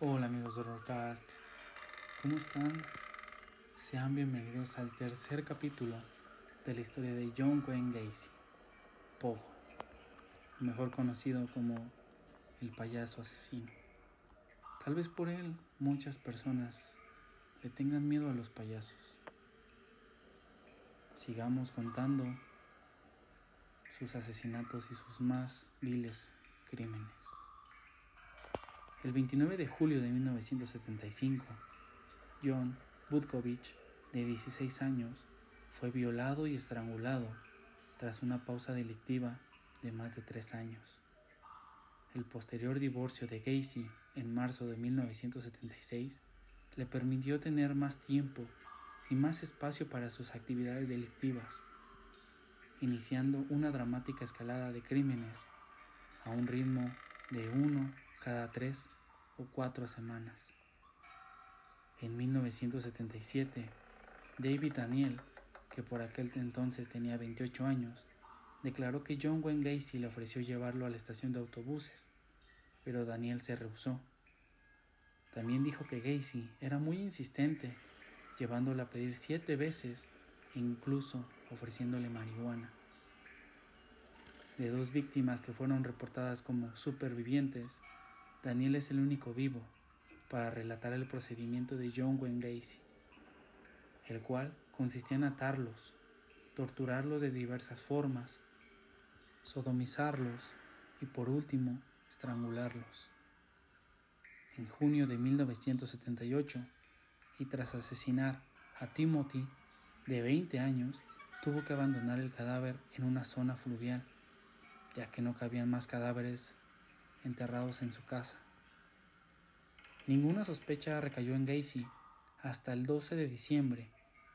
Hola amigos de Horrorcast, ¿cómo están? Sean bienvenidos al tercer capítulo de la historia de John Wayne Gacy, Pogo, mejor conocido como el payaso asesino. Tal vez por él muchas personas le tengan miedo a los payasos. Sigamos contando sus asesinatos y sus más viles crímenes. El 29 de julio de 1975, John Budkovich, de 16 años, fue violado y estrangulado tras una pausa delictiva de más de tres años. El posterior divorcio de Gacy en marzo de 1976 le permitió tener más tiempo y más espacio para sus actividades delictivas, iniciando una dramática escalada de crímenes a un ritmo de uno cada tres o cuatro semanas. En 1977, David Daniel, que por aquel entonces tenía 28 años, declaró que John Wayne Gacy le ofreció llevarlo a la estación de autobuses, pero Daniel se rehusó. También dijo que Gacy era muy insistente, llevándole a pedir siete veces e incluso ofreciéndole marihuana. De dos víctimas que fueron reportadas como supervivientes, Daniel es el único vivo para relatar el procedimiento de John Wayne Gacy, el cual consistía en atarlos, torturarlos de diversas formas, sodomizarlos y por último estrangularlos. En junio de 1978, y tras asesinar a Timothy, de 20 años, tuvo que abandonar el cadáver en una zona fluvial, ya que no cabían más cadáveres enterrados en su casa. Ninguna sospecha recayó en Gacy hasta el 12 de diciembre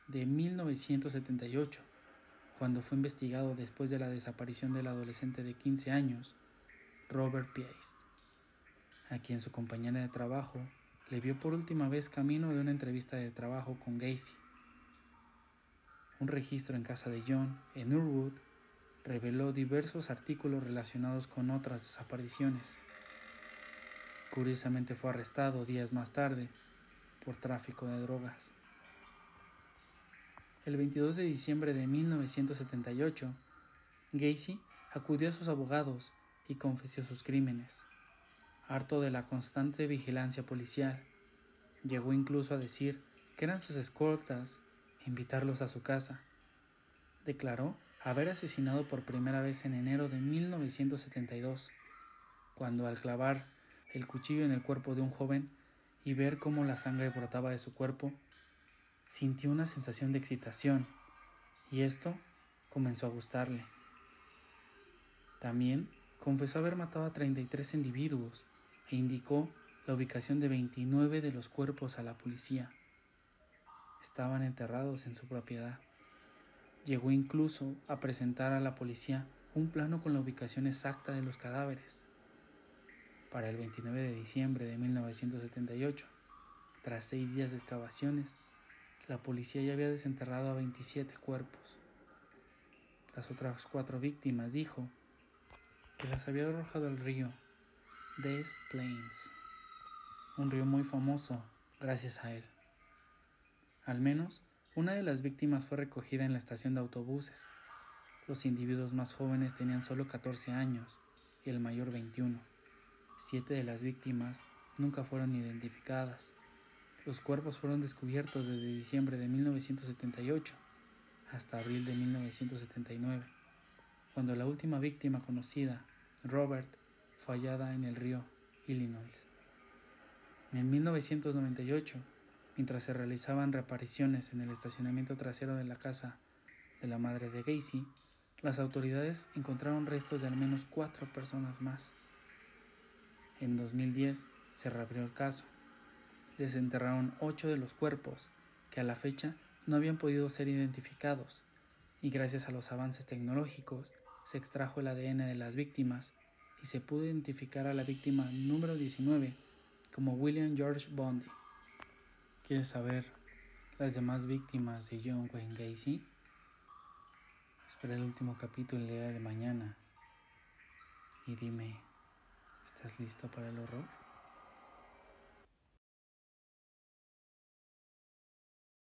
de 1978, cuando fue investigado después de la desaparición del adolescente de 15 años, Robert Piest, a quien su compañera de trabajo le vio por última vez camino de una entrevista de trabajo con Gacy. Un registro en casa de John, en Urwood, reveló diversos artículos relacionados con otras desapariciones. Curiosamente fue arrestado días más tarde por tráfico de drogas. El 22 de diciembre de 1978, Gacy acudió a sus abogados y confesó sus crímenes. Harto de la constante vigilancia policial, llegó incluso a decir que eran sus escoltas e invitarlos a su casa. Declaró haber asesinado por primera vez en enero de 1972, cuando al clavar el cuchillo en el cuerpo de un joven y ver cómo la sangre brotaba de su cuerpo, sintió una sensación de excitación y esto comenzó a gustarle. También confesó haber matado a 33 individuos e indicó la ubicación de 29 de los cuerpos a la policía. Estaban enterrados en su propiedad. Llegó incluso a presentar a la policía un plano con la ubicación exacta de los cadáveres. Para el 29 de diciembre de 1978, tras seis días de excavaciones, la policía ya había desenterrado a 27 cuerpos. Las otras cuatro víctimas dijo que las había arrojado al río Des Plains, un río muy famoso gracias a él. Al menos una de las víctimas fue recogida en la estación de autobuses. Los individuos más jóvenes tenían solo 14 años y el mayor 21. Siete de las víctimas nunca fueron identificadas. Los cuerpos fueron descubiertos desde diciembre de 1978 hasta abril de 1979, cuando la última víctima conocida, Robert, fue hallada en el río Illinois. En 1998, Mientras se realizaban reapariciones en el estacionamiento trasero de la casa de la madre de Gacy, las autoridades encontraron restos de al menos cuatro personas más. En 2010 se reabrió el caso. Desenterraron ocho de los cuerpos que a la fecha no habían podido ser identificados y gracias a los avances tecnológicos se extrajo el ADN de las víctimas y se pudo identificar a la víctima número 19 como William George Bondi. ¿Quieres saber las demás víctimas de John Wayne Gacy? Espera el último capítulo el día de mañana y dime, ¿estás listo para el horror?